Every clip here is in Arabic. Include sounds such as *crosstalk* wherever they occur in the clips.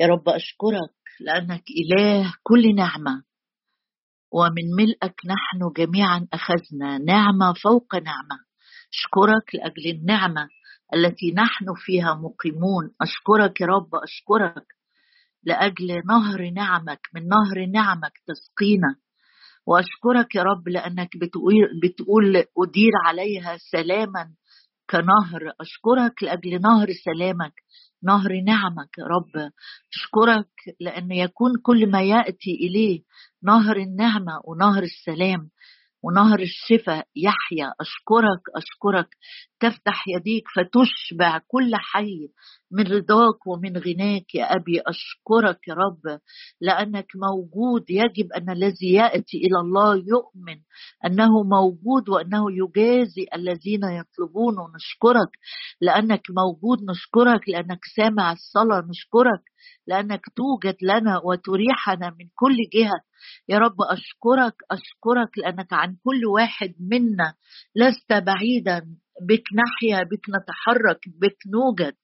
يا رب أشكرك لأنك إله كل نعمة ومن ملئك نحن جميعا أخذنا نعمة فوق نعمة. أشكرك لأجل النعمة التي نحن فيها مقيمون. أشكرك يا رب أشكرك لأجل نهر نعمك من نهر نعمك تسقينا. وأشكرك يا رب لأنك بتقول, أدير عليها سلاما كنهر. أشكرك لأجل نهر سلامك. نهر نعمك يا رب. أشكرك لأن يكون كل ما يأتي إليه نهر النعمة ونهر السلام ونهر الشفاء. يحيا أشكرك أشكرك. تفتح يديك فتشبع كل حي من رضاك ومن غناك يا أبي. أشكرك يا رب لأنك موجود. يجب أن الذي يأتي إلى الله يؤمن أنه موجود وأنه يجازي الذين يطلبون. نشكرك لأنك موجود. نشكرك لأنك سامع الصلاة. نشكرك لأنك توجد لنا وتريحنا من كل جهة يا رب. أشكرك. أشكرك لأنك عن كل واحد منا لست بعيدا. بك نحيا بك نتحرك بك نوجد.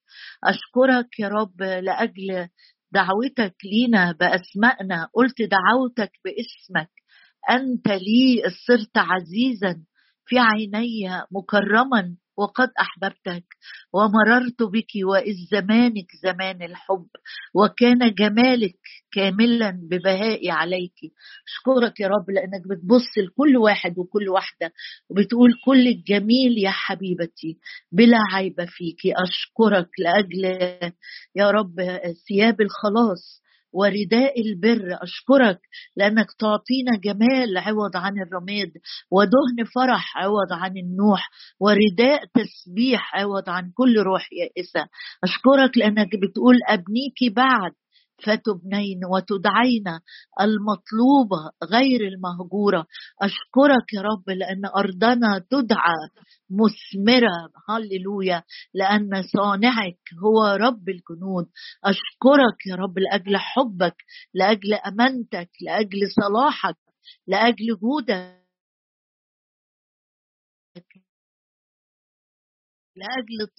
أشكرك يا رب لأجل دعوتك لينا بأسمائنا. قلت دعوتك باسمك. أنت لي صرت عزيزا في عيني مكرما. وقد أحببتك ومررت بك وإذ زمانك زمان الحب وكان جمالك كاملا ببهائي عليك. أشكرك يا رب لأنك بتبص لكل واحد وكل واحدة وبتقول كل الجميل يا حبيبتي بلا عيب فيك. أشكرك لأجل يا رب ثياب الخلاص ورداء البر أشكرك لأنك تعطينا جمال عوض عن الرماد ودهن فرح عوض عن النوح ورداء تسبيح عوض عن كل روح يائسة. أشكرك لأنك بتقول أبنيك بعد. فتبنين وتدعين المطلوبة غير المهجورة. أشكرك يا رب لأن أرضنا تدعى مثمرة. هللويا. لأن صانعك هو رب الجنود أشكرك يا رب لأجل حبك لأجل أمانتك لأجل صلاحك لأجل جودك لأجل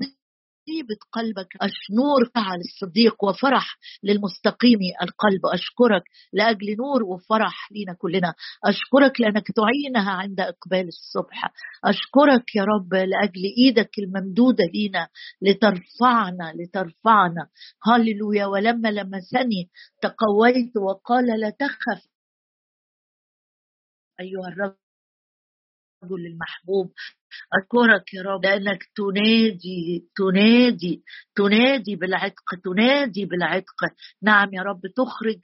طيبة قلبك. أشنور فعل الصديق وفرح للمستقيم. القلب أشكرك لأجل نور وفرح لينا كلنا. أشكرك لأنك تعينها عند إقبال الصبح. أشكرك يا رب لأجل إيدك الممدودة لينا لترفعنا لترفعنا. هللويا. ولما لمسني تقويت وقال لا تخف. أيها الرب الرجل المحبوب. أشكرك يا رب لأنك تنادي تنادي تنادي بالعتق تنادي بالعتق. نعم يا رب تخرج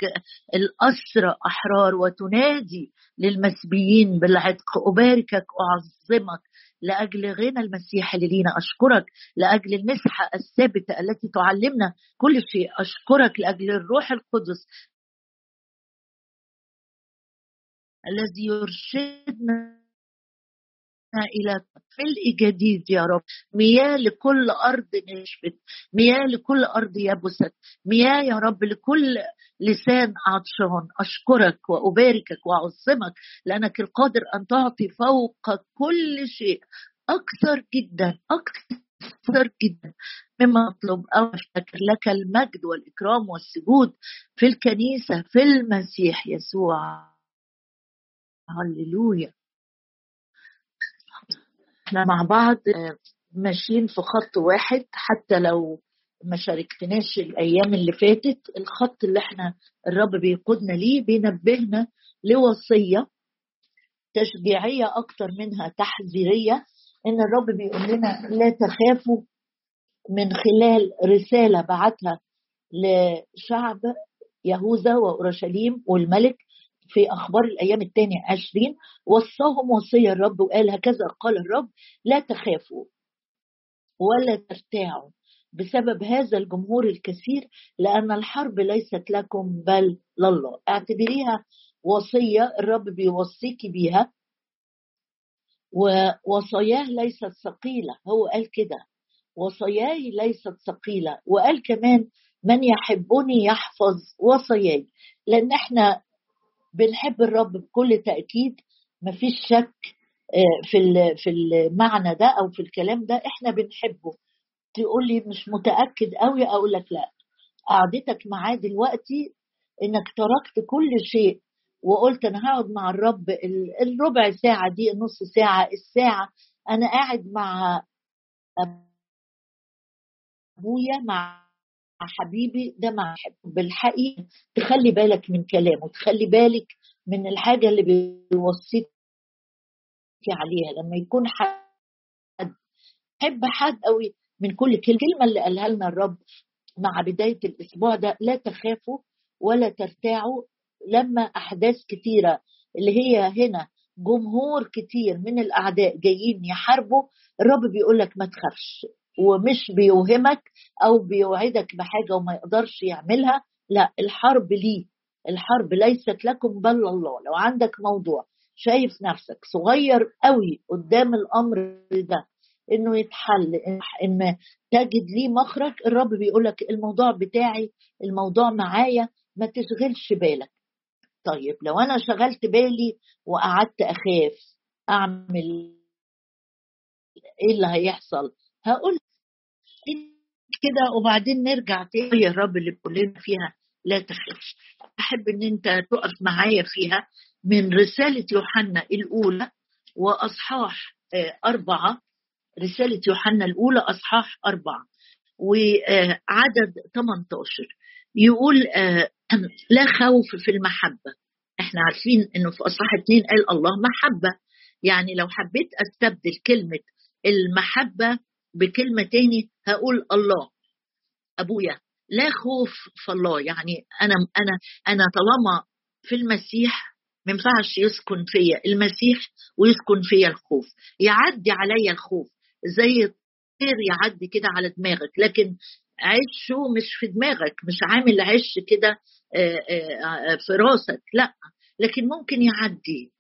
الأسرى أحرار وتنادي للمسبيين بالعتق. أباركك أعظمك لأجل غنى المسيح اللي لينا. أشكرك لأجل المسحة الثابتة التي تعلمنا كل شيء. أشكرك لأجل الروح القدس الذي يرشدنا إلى ملء جديد يا رب. مياه لكل أرض نشفت. مياه لكل أرض يبست. مياه يا رب لكل لسان عطشان. أشكرك وأباركك وأعظمك لأنك القادر أن تعطي فوق كل شيء. أكثر جدا أكثر جدا. مما أطلب أو أفتكر لك المجد والإكرام والسجود في الكنيسة في المسيح يسوع. هللويا. إحنا مع بعض آه، ماشيين في خط واحد. حتى لو ما شاركتناش الأيام اللي فاتت الخط اللي إحنا الرب بيقودنا ليه بينبهنا لوصية تشجيعية أكتر منها تحذيرية إن الرب بيقول لنا لا تخافوا من خلال رسالة بعتها لشعب يهوذا وأورشليم والملك. في أخبار الأيام الثانية عشرين وصاهم وصية الرب وقال هكذا قال الرب لا تخافوا ولا ترتاعوا بسبب هذا الجمهور الكثير لأن الحرب ليست لكم بل لله. اعتبريها وصية الرب بيوصيك بيها ووصاياه ليست ثقيلة. هو قال كده وصاياي ليست ثقيلة. وقال كمان من يحبني يحفظ وصاياي. لأن إحنا بنحب الرب بكل تأكيد. مفيش شك آه، في في المعنى ده أو في الكلام ده إحنا بنحبه. تقول لي مش متأكد قوي أقول لك لأ. قعدتك معاه دلوقتي إنك تركت كل شيء وقلت أنا هقعد مع الرب الربع ساعة دي النص ساعة الساعة أنا قاعد مع أبويا مع حبيبي ده مع بالحقيقة تخلي بالك من كلامه تخلي بالك من الحاجة اللي بيوصيك عليها. لما يكون حد حب حد قوي من كل كلمة اللي قالها لنا الرب مع بداية الأسبوع ده لا تخافوا ولا ترتاعوا. لما أحداث كتيرة اللي هي هنا جمهور كتير من الأعداء جايين يحاربوا الرب بيقول لك ما تخافش. ومش بيوهمك أو بيوعدك بحاجة وما يقدرش يعملها لا الحرب ليه؟ الحرب ليست لكم بل الله لو عندك موضوع شايف نفسك صغير قوي قدام الأمر ده إنه يتحل إن تجد ليه مخرج الرب بيقول لك الموضوع بتاعي الموضوع معايا ما تشغلش بالك. طيب لو أنا شغلت بالي وقعدت أخاف أعمل إيه اللي هيحصل؟ هقول كده وبعدين نرجع تاني يا رب اللي بيقول لنا فيها لا تخافش. أحب إن أنت تقف معايا فيها من رسالة يوحنا الأولى وأصحاح آه، أربعة. رسالة يوحنا الأولى أصحاح أربعة وعدد 18 يقول آه، *clears throat* لا خوف في المحبة. إحنا عارفين إنه في أصحاح اثنين قال الله محبة. يعني لو حبيت أستبدل كلمة المحبة بكلمة تاني هقول الله. أبويا لا خوف في الله. يعني أنا أنا أنا طالما في المسيح ما ينفعش يسكن فيا. المسيح ويسكن فيا الخوف. يعدي عليا الخوف. زي الطير يعدي كده على دماغك. لكن عشه مش في دماغك. مش عامل عش كده آه، آه، في راسك. لا. لكن ممكن يعدي.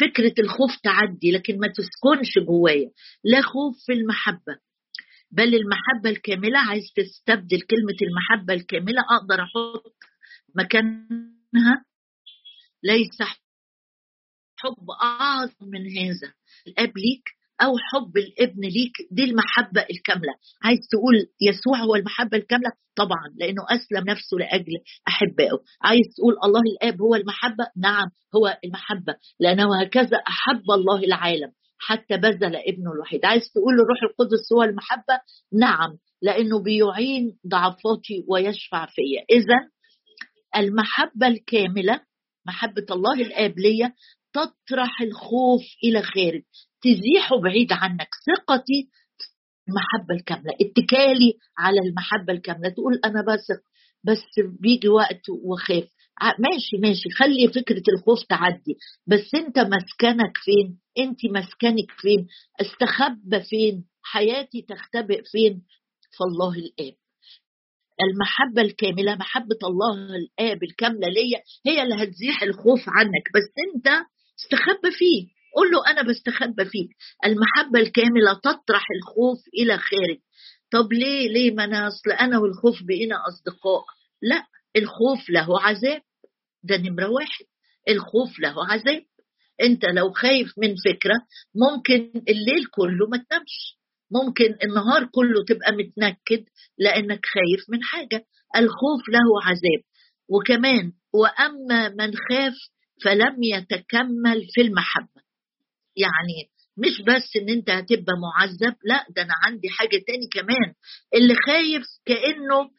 فكرة الخوف تعدي لكن ما تسكنش جوايا. لا خوف في المحبة بل المحبة الكاملة. عايز تستبدل كلمة المحبة الكاملة أقدر أحط مكانها. ليس حب أعظم من هذا. الأب ليك. أو حب الابن ليك دي المحبة الكاملة. عايز تقول يسوع هو المحبة الكاملة؟ طبعا لأنه أسلم نفسه لأجل أحبائه. عايز تقول الله الآب هو المحبة؟ نعم هو المحبة لأنه هكذا أحب الله العالم حتى بذل ابنه الوحيد. عايز تقول الروح القدس هو المحبة؟ نعم لأنه بيعين ضعفاتي ويشفع فيا. اذا المحبة الكاملة محبة الله الآب ليا تطرح الخوف إلى خارج تزيحه بعيد عنك. ثقتي المحبة الكاملة اتكالي على المحبة الكاملة. تقول أنا بثق بس بيجي وقت وخاف. ماشي ماشي. خلي فكرة الخوف تعدي. بس أنت مسكنك فين؟ أنت مسكنك فين؟ استخبى فين؟ حياتي تختبئ فين؟ فالله الآب. المحبة الكاملة محبة الله الآب الكاملة ليا هي اللي هتزيح الخوف عنك. بس أنت استخبى فيه. قول له أنا بستخبى فيك. المحبة الكاملة تطرح الخوف إلى خارج. طب ليه؟ ليه ما أنا أصل أنا والخوف بقينا أصدقاء؟ لا الخوف له عذاب. ده نمرة واحد. الخوف له عذاب. أنت لو خايف من فكرة ممكن الليل كله ما تنامش. ممكن النهار كله تبقى متنكد لأنك خايف من حاجة. الخوف له عذاب. وكمان وأما من خاف فلم يتكمل في المحبة. يعني مش بس إن أنت هتبقى معذب لا ده أنا عندي حاجة تاني كمان. اللي خايف كأنه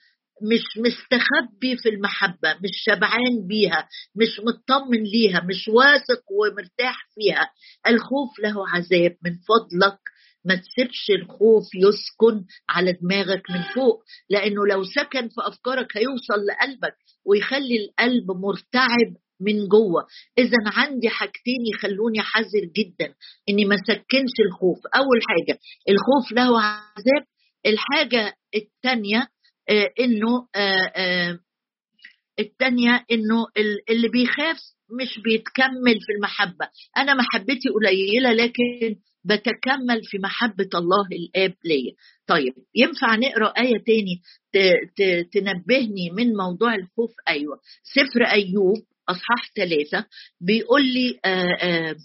مش مستخبي في المحبة مش شبعان بيها مش مطمن ليها مش واثق ومرتاح فيها. الخوف له عذاب من فضلك ما تسيبش الخوف يسكن على دماغك من فوق. لأنه لو سكن في أفكارك هيوصل لقلبك ويخلي القلب مرتعب من جوه. إذا عندي حاجتين يخلوني حذر جدا إني ما سكنش الخوف. أول حاجة الخوف له عذاب. الحاجة الثانية آه إنه آه آه الثانية إنه اللي بيخاف مش بيتكمل في المحبة. أنا محبتي قليلة لكن بتكمل في محبة الله الآب ليا. طيب ينفع نقرأ آية تاني تنبهني من موضوع الخوف؟ أيوة. سفر أيوب أصحاح ثلاثة بيقول لي آآ آآ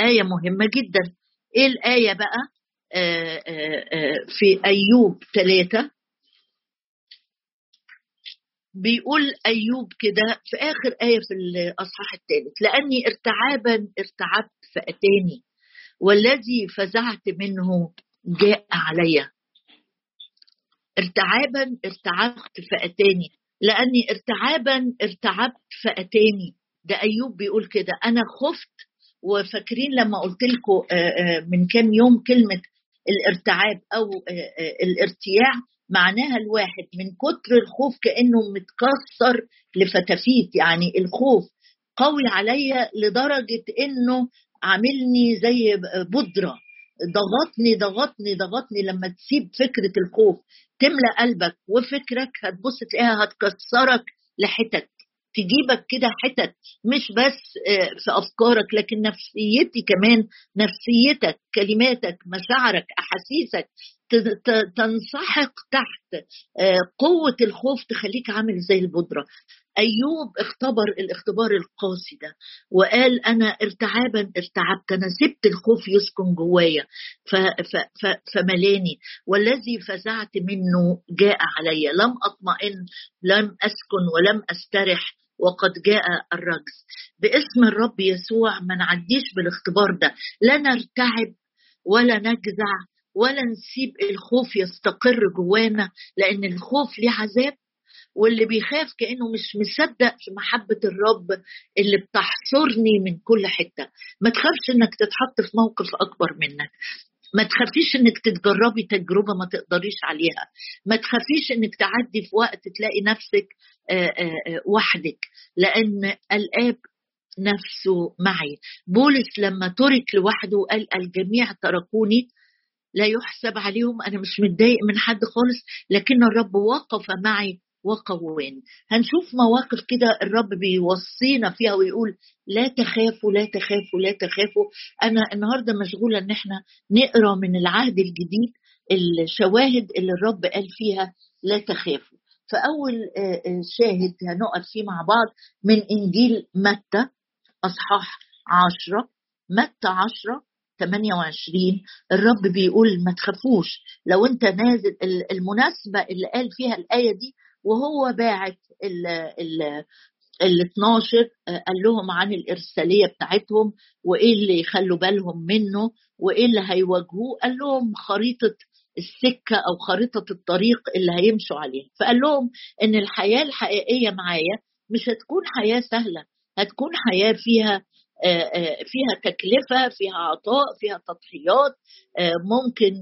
آية مهمة جدا. إيه الآية بقى؟ آآ في أيوب ثلاثة. بيقول أيوب كده في آخر آية في الأصحاح الثالث لأني ارتعابا ارتعبت فأتاني والذي فزعت منه جاء علي. ارتعابا ارتعبت فأتاني. لأني ارتعابا ارتعبت فأتاني. ده أيوب بيقول كده. أنا خفت وفاكرين لما قلت لكم من كام يوم كلمة الارتعاب أو الارتياع معناها الواحد من كتر الخوف كأنه متكسر لفتافيت. يعني الخوف قوي عليا لدرجة إنه عاملني زي بودرة. ضغطني ضغطني ضغطني لما تسيب فكرة الخوف. تملى قلبك وفكرك هتبص تلاقيها هتكسرك لحتت تجيبك كده حتت مش بس آه، في أفكارك لكن نفسيتي كمان نفسيتك. كلماتك مشاعرك أحاسيسك تنسحق تحت آه، قوة الخوف تخليك عامل زي البودرة. أيوب اختبر الاختبار القاسي ده وقال أنا ارتعابا ارتعبت أنا سبت الخوف يسكن جوايا. فملاني والذي فزعت منه جاء علي. لم أطمئن لم أسكن ولم أسترح وقد جاء الرجز باسم الرب يسوع ما نعديش بالاختبار ده. لا نرتعب ولا نجزع ولا نسيب الخوف يستقر جوانا لأن الخوف ليه عذاب واللي بيخاف كأنه مش مصدق في محبة الرب اللي بتحصرني من كل حتة. ما تخافش إنك تتحط في موقف أكبر منك. ما تخافيش إنك تتجربي تجربة ما تقدريش عليها. ما تخافيش إنك تعدي في وقت تلاقي نفسك وحدك. لأن الآب نفسه معي. بولس لما ترك لوحده قال الجميع تركوني. لا يحسب عليهم أنا مش متضايق من حد خالص لكن الرب وقف معي وقواني. هنشوف مواقف كده الرب بيوصينا فيها ويقول لا تخافوا لا تخافوا لا تخافوا. أنا النهارده مشغولة إن إحنا نقرأ من العهد الجديد الشواهد اللي الرب قال فيها لا تخافوا. فأول آه، آه، شاهد هنقف فيه مع بعض من إنجيل متى أصحاح عشرة متى عشرة؟ 28 الرب بيقول ما تخافوش لو أنت نازل المناسبة اللي قال فيها الآية دي وهو باعت ال ال ال 12 قال لهم عن الإرسالية بتاعتهم وإيه اللي يخلوا بالهم منه وإيه اللي هيواجهوه؟ قال لهم خريطة السكة أو خريطة الطريق اللي هيمشوا عليها. فقال لهم إن الحياة الحقيقية معايا مش هتكون حياة سهلة هتكون حياة فيها فيها تكلفة فيها عطاء فيها تضحيات ممكن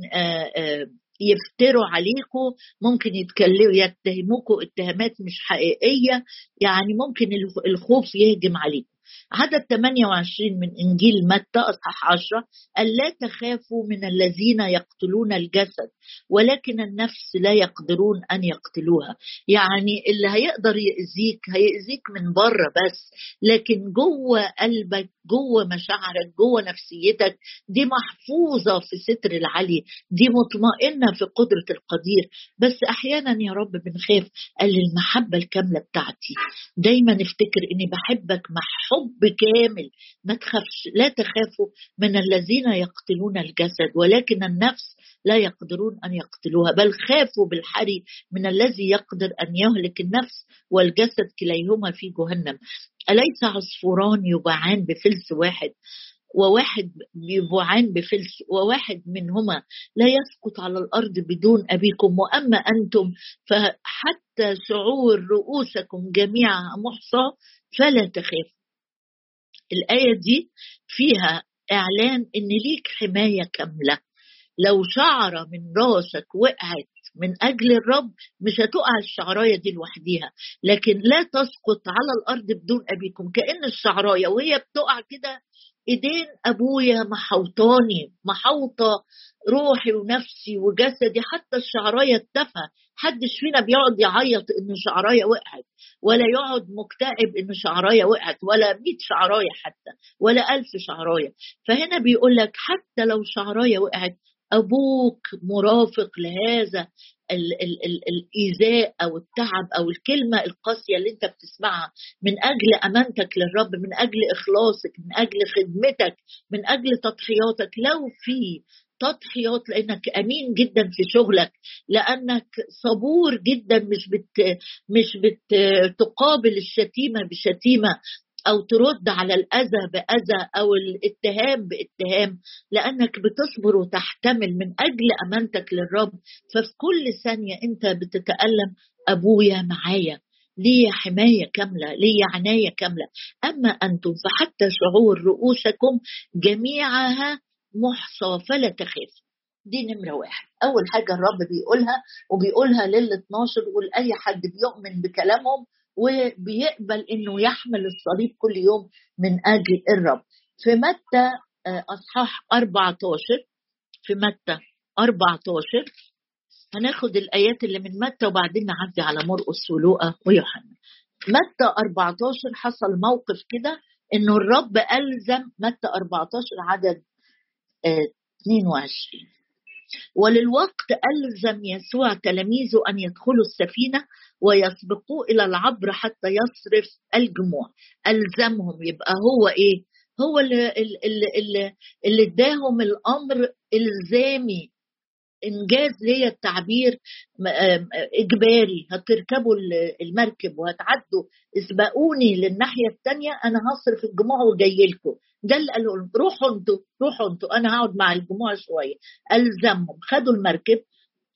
يفتروا عليكم ممكن يتكلموا يتهموكم اتهامات مش حقيقية يعني ممكن الخوف يهجم عليكم عدد 28 من إنجيل متى أصحاح 10 ألا تخافوا من الذين يقتلون الجسد ولكن النفس لا يقدرون أن يقتلوها. يعني اللي هيقدر يأذيك هيأذيك من بره بس لكن جوه قلبك جوه مشاعرك جوه نفسيتك دي محفوظة في ستر العلي دي مطمئنة في قدرة القدير. بس أحيانا يا رب بنخاف قال المحبة الكاملة بتاعتي. دايما افتكر إني بحبك محب حب كامل ما تخافش لا تخافوا من الذين يقتلون الجسد ولكن النفس لا يقدرون أن يقتلوها بل خافوا بالحري من الذي يقدر أن يهلك النفس والجسد كليهما في جهنم. أليس عصفوران يباعان بفلس واحد؟ وواحد يبوعان بفلس وواحد منهما لا يسقط على الأرض بدون أبيكم. وأما أنتم فحتى شعور رؤوسكم جميعا محصى فلا تخافوا. الآية دي فيها إعلان إن ليك حماية كاملة. لو شعرة من راسك وقعت من أجل الرب مش هتقع الشعراية دي لوحديها لكن لا تسقط على الأرض بدون أبيكم. كأن الشعراية وهي بتقع كده إيدين أبويا محوطاني محوطة روحي ونفسي وجسدي حتى الشعرايه التافهه حدش فينا بيقعد يعيط إن شعرايه وقعت ولا يقعد مكتئب إن شعرايه وقعت ولا 100 شعراية حتى ولا ألف شعراية. فهنا بيقول لك حتى لو شعرايه وقعت أبوك مرافق لهذا ال ال ال الإيذاء أو التعب أو الكلمة القاسية اللي أنت بتسمعها من أجل أمانتك للرب من أجل إخلاصك من أجل خدمتك من أجل تضحياتك. لو في تضحيات لأنك أمين جدا في شغلك لأنك صبور جدا مش بت مش بتقابل الشتيمة بشتيمة أو ترد على الأذى بأذى أو الاتهام باتهام لأنك بتصبر وتحتمل من أجل أمانتك للرب. ففي كل ثانية أنت بتتألم أبويا معايا لي حماية كاملة؟ لي عناية كاملة؟ أما أنتم فحتى شعور رؤوسكم جميعها محصى فلا تخاف. دي نمرة واحد. أول حاجة الرب بيقولها وبيقولها لل 12 ولأي حد بيؤمن بكلامهم وبيقبل إنه يحمل الصليب كل يوم من أجل الرب. في متى آه، أصحاح 14 في متى 14 هناخد الآيات اللي من متى وبعدين نعدي على مرقس ولوقا ويوحنا. متى 14 حصل موقف كده إنه الرب ألزم متى 14 عدد 22 آه، وللوقت ألزم يسوع تلاميذه أن يدخلوا السفينة ويسبقوا إلى العبر حتى يصرف الجموع. ألزمهم يبقى هو إيه؟ هو اللي, اللي, اللي اداهم الأمر إلزامي. إنجاز ليا التعبير إجباري. هتركبوا المركب وهتعدوا اسبقوني للناحية الثانية أنا هصرف الجموع وجاي لكم. ده اللي قالوا لهم. روحوا أنتوا روحوا أنتوا. أنا هقعد مع الجموع شوية. ألزمهم. خدوا المركب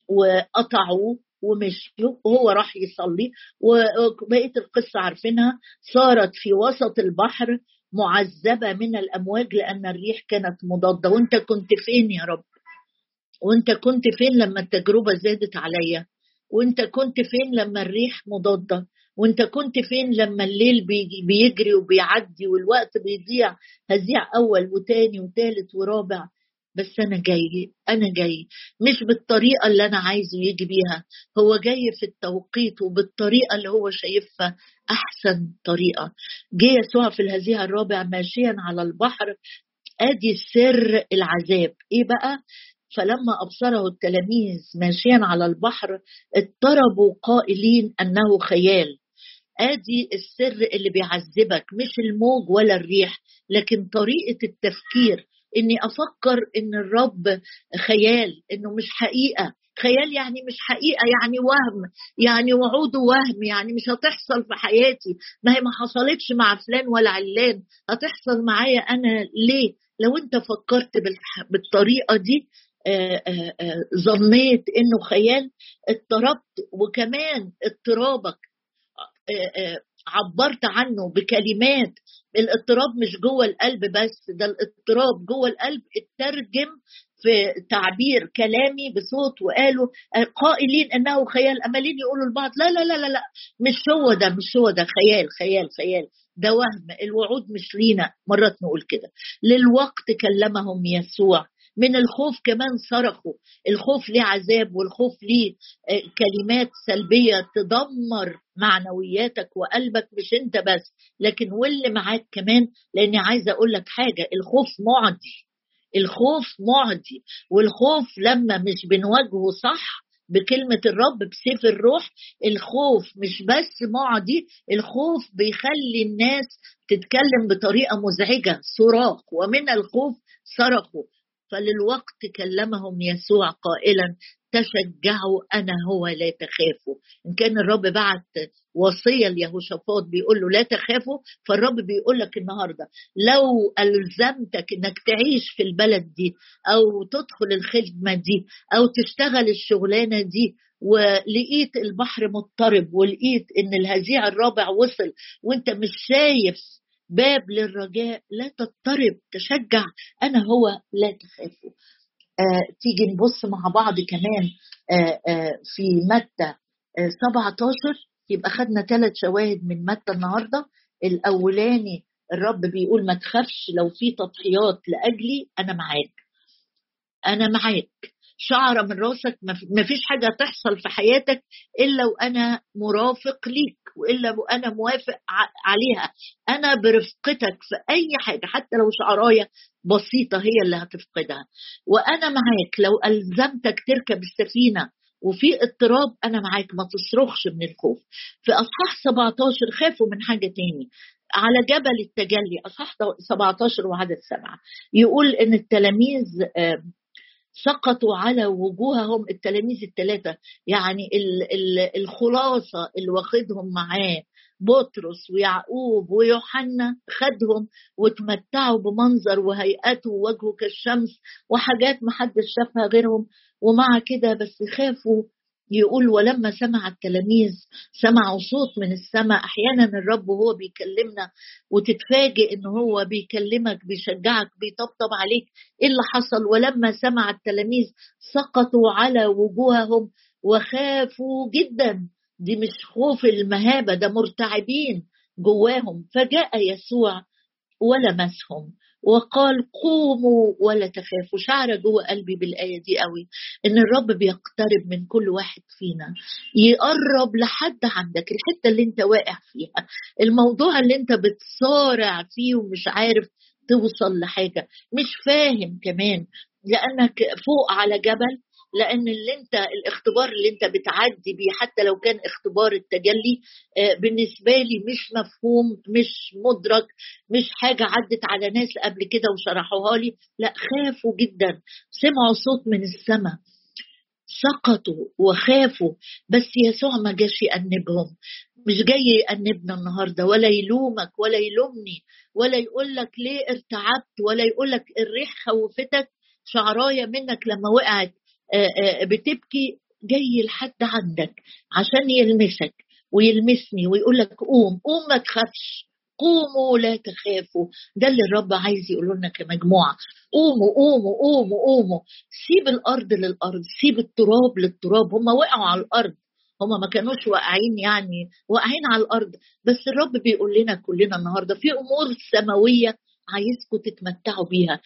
وقطعوه ومشيوا. وهو راح يصلي وبقية القصة عارفينها. صارت في وسط البحر معذبة من الأمواج لأن الريح كانت مضادة. وأنت كنت فين يا رب؟ وانت كنت فين لما التجربة زادت عليا؟ وانت كنت فين لما الريح مضادة؟ وانت كنت فين لما الليل بيجري وبيعدي والوقت بيضيع؟ هزيع أول وتاني وتالت ورابع. بس أنا جاي أنا جاي. مش بالطريقة اللي أنا عايزه يجي بيها. هو جاي في التوقيت وبالطريقة اللي هو شايفها أحسن طريقة. جه يسوع في الهزيع الرابع ماشيا على البحر أدي سر العذاب. إيه بقى؟ فلما ابصره التلاميذ ماشيا على البحر اضطربوا قائلين أنه خيال. آدي السر اللي بيعذبك مش الموج ولا الريح لكن طريقة التفكير. إني أفكر إن الرب خيال إنه مش حقيقة. خيال يعني مش حقيقة يعني وهم يعني وعود وهم يعني مش هتحصل في حياتي. ما هي ما حصلتش مع فلان ولا علان. هتحصل معايا أنا ليه؟ لو أنت فكرت بالطريقة دي ظنيت إنه خيال اضطربت وكمان اضطرابك عبرت عنه بكلمات. الاضطراب مش جوه القلب بس ده الاضطراب جوه القلب اترجم في تعبير كلامي بصوت وقالوا قائلين إنه خيال امالين يقولوا لبعض لا لا لا لا مش هو ده مش هو ده خيال خيال خيال. ده وهم الوعود مش لينا. مرات نقول كده. للوقت كلمهم يسوع. من الخوف كمان صرخوا. الخوف ليه عذاب والخوف ليه آه، كلمات سلبية تدمر معنوياتك وقلبك مش انت بس لكن واللي معاك كمان لأني عايزة أقول لك حاجة الخوف معدي الخوف معدي والخوف لما مش بنواجهه صح بكلمة الرب بسيف الروح الخوف مش بس معدي الخوف بيخلي الناس تتكلم بطريقة مزعجة صراخ ومن الخوف صرخوا. فللوقت كلمهم يسوع قائلا تشجعوا أنا هو لا تخافوا. إن كان الرب بعت وصية ليهوشافاط بيقول له لا تخافوا. فالرب بيقول لك النهارده لو ألزمتك إنك تعيش في البلد دي أو تدخل الخدمة دي أو تشتغل الشغلانة دي ولقيت البحر مضطرب ولقيت إن الهزيع الرابع وصل وإنت مش شايف باب للرجاء لا تضطرب تشجع أنا هو لا تخافوا. آه تيجي نبص مع بعض كمان آه آه في متى آه 17 يبقى خدنا ثلاث شواهد من متى النهارده. الأولاني الرب بيقول ما تخافش لو في تضحيات لأجلي أنا معاك. أنا معاك. شعرة من راسك ما فيش حاجة تحصل في حياتك إلا وأنا مرافق ليك وإلا وأنا موافق عليها. أنا برفقتك في أي حاجة حتى لو شعراية بسيطة هي اللي هتفقدها. وأنا معاك لو ألزمتك تركب السفينة وفي اضطراب أنا معاك ما تصرخش من الخوف. في أصحاح 17 خافوا من حاجة تاني. على جبل التجلي أصحاح 17 وعدد سبعة. يقول إن التلاميذ سقطوا على وجوههم التلاميذ الثلاثة يعني الخلاصة اللي واخدهم معاه بطرس ويعقوب ويوحنا خدهم وتمتعوا بمنظر وهيئته ووجهه كالشمس وحاجات محدش شافها غيرهم ومع كده بس خافوا يقول ولما سمع التلاميذ سمعوا صوت من السماء أحيانا الرب وهو بيكلمنا وتتفاجئ إن هو بيكلمك بيشجعك بيطبطب عليك إيه اللي حصل؟ ولما سمع التلاميذ سقطوا على وجوههم وخافوا جدا. دي مش خوف المهابة ده مرتعبين جواهم. فجاء يسوع ولمسهم. وقال قوموا ولا تخافوا. شعر جوه قلبي بالآية دي قوي. إن الرب بيقترب من كل واحد فينا. يقرب لحد عندك. الحتة اللي أنت واقع فيها. الموضوع اللي أنت بتصارع فيه ومش عارف توصل لحاجة. مش فاهم كمان. لأنك فوق على جبل لأن اللي انت الاختبار اللي أنت بتعدي بيه حتى لو كان اختبار التجلي آه، بالنسبة لي مش مفهوم مش مدرك مش حاجة عدت على ناس قبل كده وشرحوها لي. لا خافوا جدا. سمعوا صوت من السماء. سقطوا وخافوا. بس يسوع ما جاش يأنبهم. مش جاي يأنبنا النهارده. ولا يلومك ولا يلومني. ولا يقول لك ليه ارتعبت ولا يقول لك الريح خوفتك شعرايه منك لما وقعت. بتبكي جاي لحد عندك عشان يلمسك ويلمسني ويقول لك قوم قوم ما تخافش قوموا لا تخافوا. ده اللي الرب عايز يقول لنا كمجموعة. قوموا قوموا قوموا قوموا. سيب الأرض للأرض سيب التراب للتراب. هم وقعوا على الأرض. هم ما كانوش واقعين يعني واقعين على الأرض. بس الرب بيقول لنا كلنا النهارده في أمور سماوية عايزكم تتمتعوا بيها.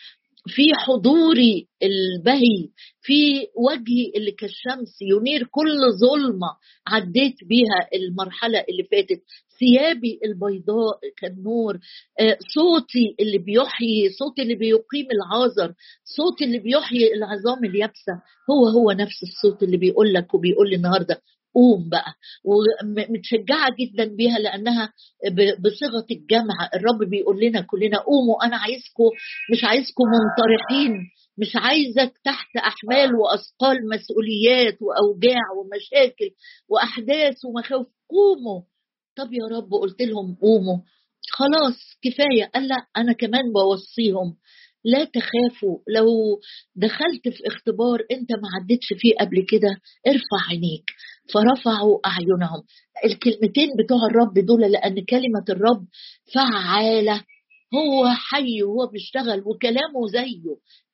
في حضوري البهي في وجهي اللي كالشمس ينير كل ظلمة عديت بيها المرحلة اللي فاتت. ثيابي البيضاء كالنور آه، صوتي اللي بيحيي صوتي اللي بيقيم العازر صوتي اللي بيحيي العظام اليابسة. هو هو نفس الصوت اللي بيقول لك وبيقول لي النهارده. قوم بقى. ومتشجعة جدا بيها لأنها بصيغة الجمع. الرب بيقول لنا كلنا قوموا أنا عايزكم مش عايزكم منطرحين. مش عايزك تحت أحمال وأثقال مسؤوليات وأوجاع ومشاكل وأحداث ومخاوف قوموا. طب يا رب قلت لهم قوموا. خلاص كفاية. قال لا أنا كمان بوصيهم. لا تخافوا. لو دخلت في اختبار انت ما عدتش فيه قبل كده ارفع عينيك. فرفعوا أعينهم. الكلمتين بتوع الرب دول لأن كلمة الرب فعالة. هو حي وهو بيشتغل وكلامه زيه.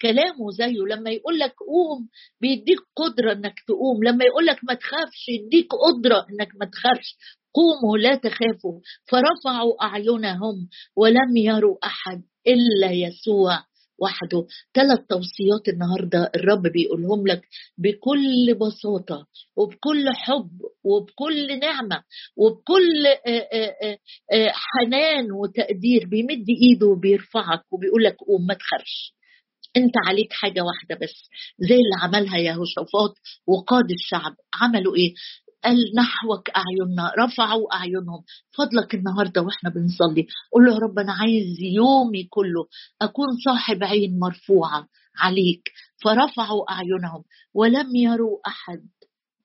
كلامه زيه. لما يقول لك قوم بيديك قدرة إنك تقوم. لما يقول لك ما تخافش يديك قدرة إنك ما تخافش. قوموا لا تخافوا. فرفعوا أعينهم ولم يروا أحد إلا يسوع. وحده. ثلاث توصيات النهارده الرب بيقولهم لك بكل بساطة وبكل حب وبكل نعمة وبكل آه، آه، آه، حنان وتقدير. بيمد إيده وبيرفعك وبيقول لك قوم ما تخافش أنت عليك حاجة واحدة بس زي اللي عملها يهوشافاط وقاد الشعب. عملوا إيه؟ قال نحوك أعيننا رفعوا أعينهم. فضلك النهاردة وإحنا بنصلي. قول له يا رب أنا عايز يومي كله أكون صاحب عين مرفوعة عليك. فرفعوا أعينهم. ولم يروا أحد.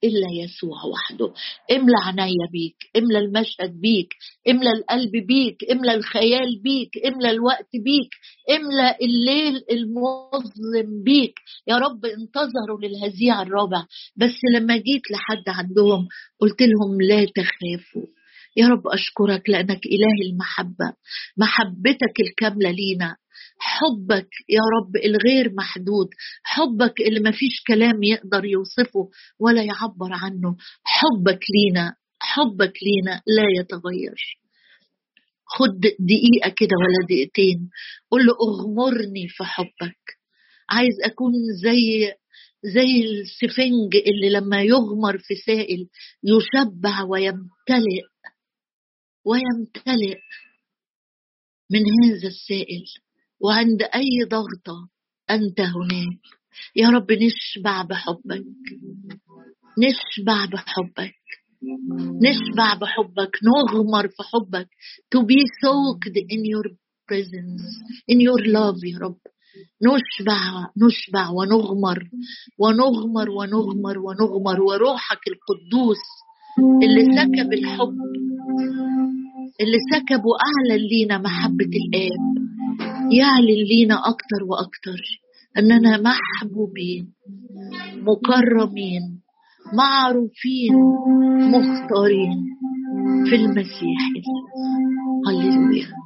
إلا يسوع وحده. املى عينيا بيك املى المشهد بيك املى القلب بيك املى الخيال بيك املى الوقت بيك املى الليل المظلم بيك. يا رب انتظروا للهزيع الرابع بس لما جيت لحد عندهم قلت لهم لا تخافوا. يا رب أشكرك لأنك إله المحبة محبتك الكاملة لينا. حبك يا رب الغير محدود حبك اللي ما فيش كلام يقدر يوصفه ولا يعبر عنه. حبك لينا حبك لينا لا يتغير. خد دقيقة كده ولا دقيقتين قل له اغمرني في حبك. عايز أكون زي زي السفنج اللي لما يغمر في سائل يشبع ويمتلئ ويمتلئ من هذا السائل. وعند أي ضغطة أنت هناك. يا رب نشبع بحبك. نشبع بحبك. نشبع بحبك. نغمر في حبك. To be soaked in your presence in your love يا رب. نشبع نشبع ونغمر. ونغمر ونغمر ونغمر. وروحك القدوس اللي سكب الحب اللي سكب وأعلن لينا محبة الآب. يعلن لينا أكتر وأكتر أننا محبوبين مكرمين معروفين مختارين في المسيح هللويا.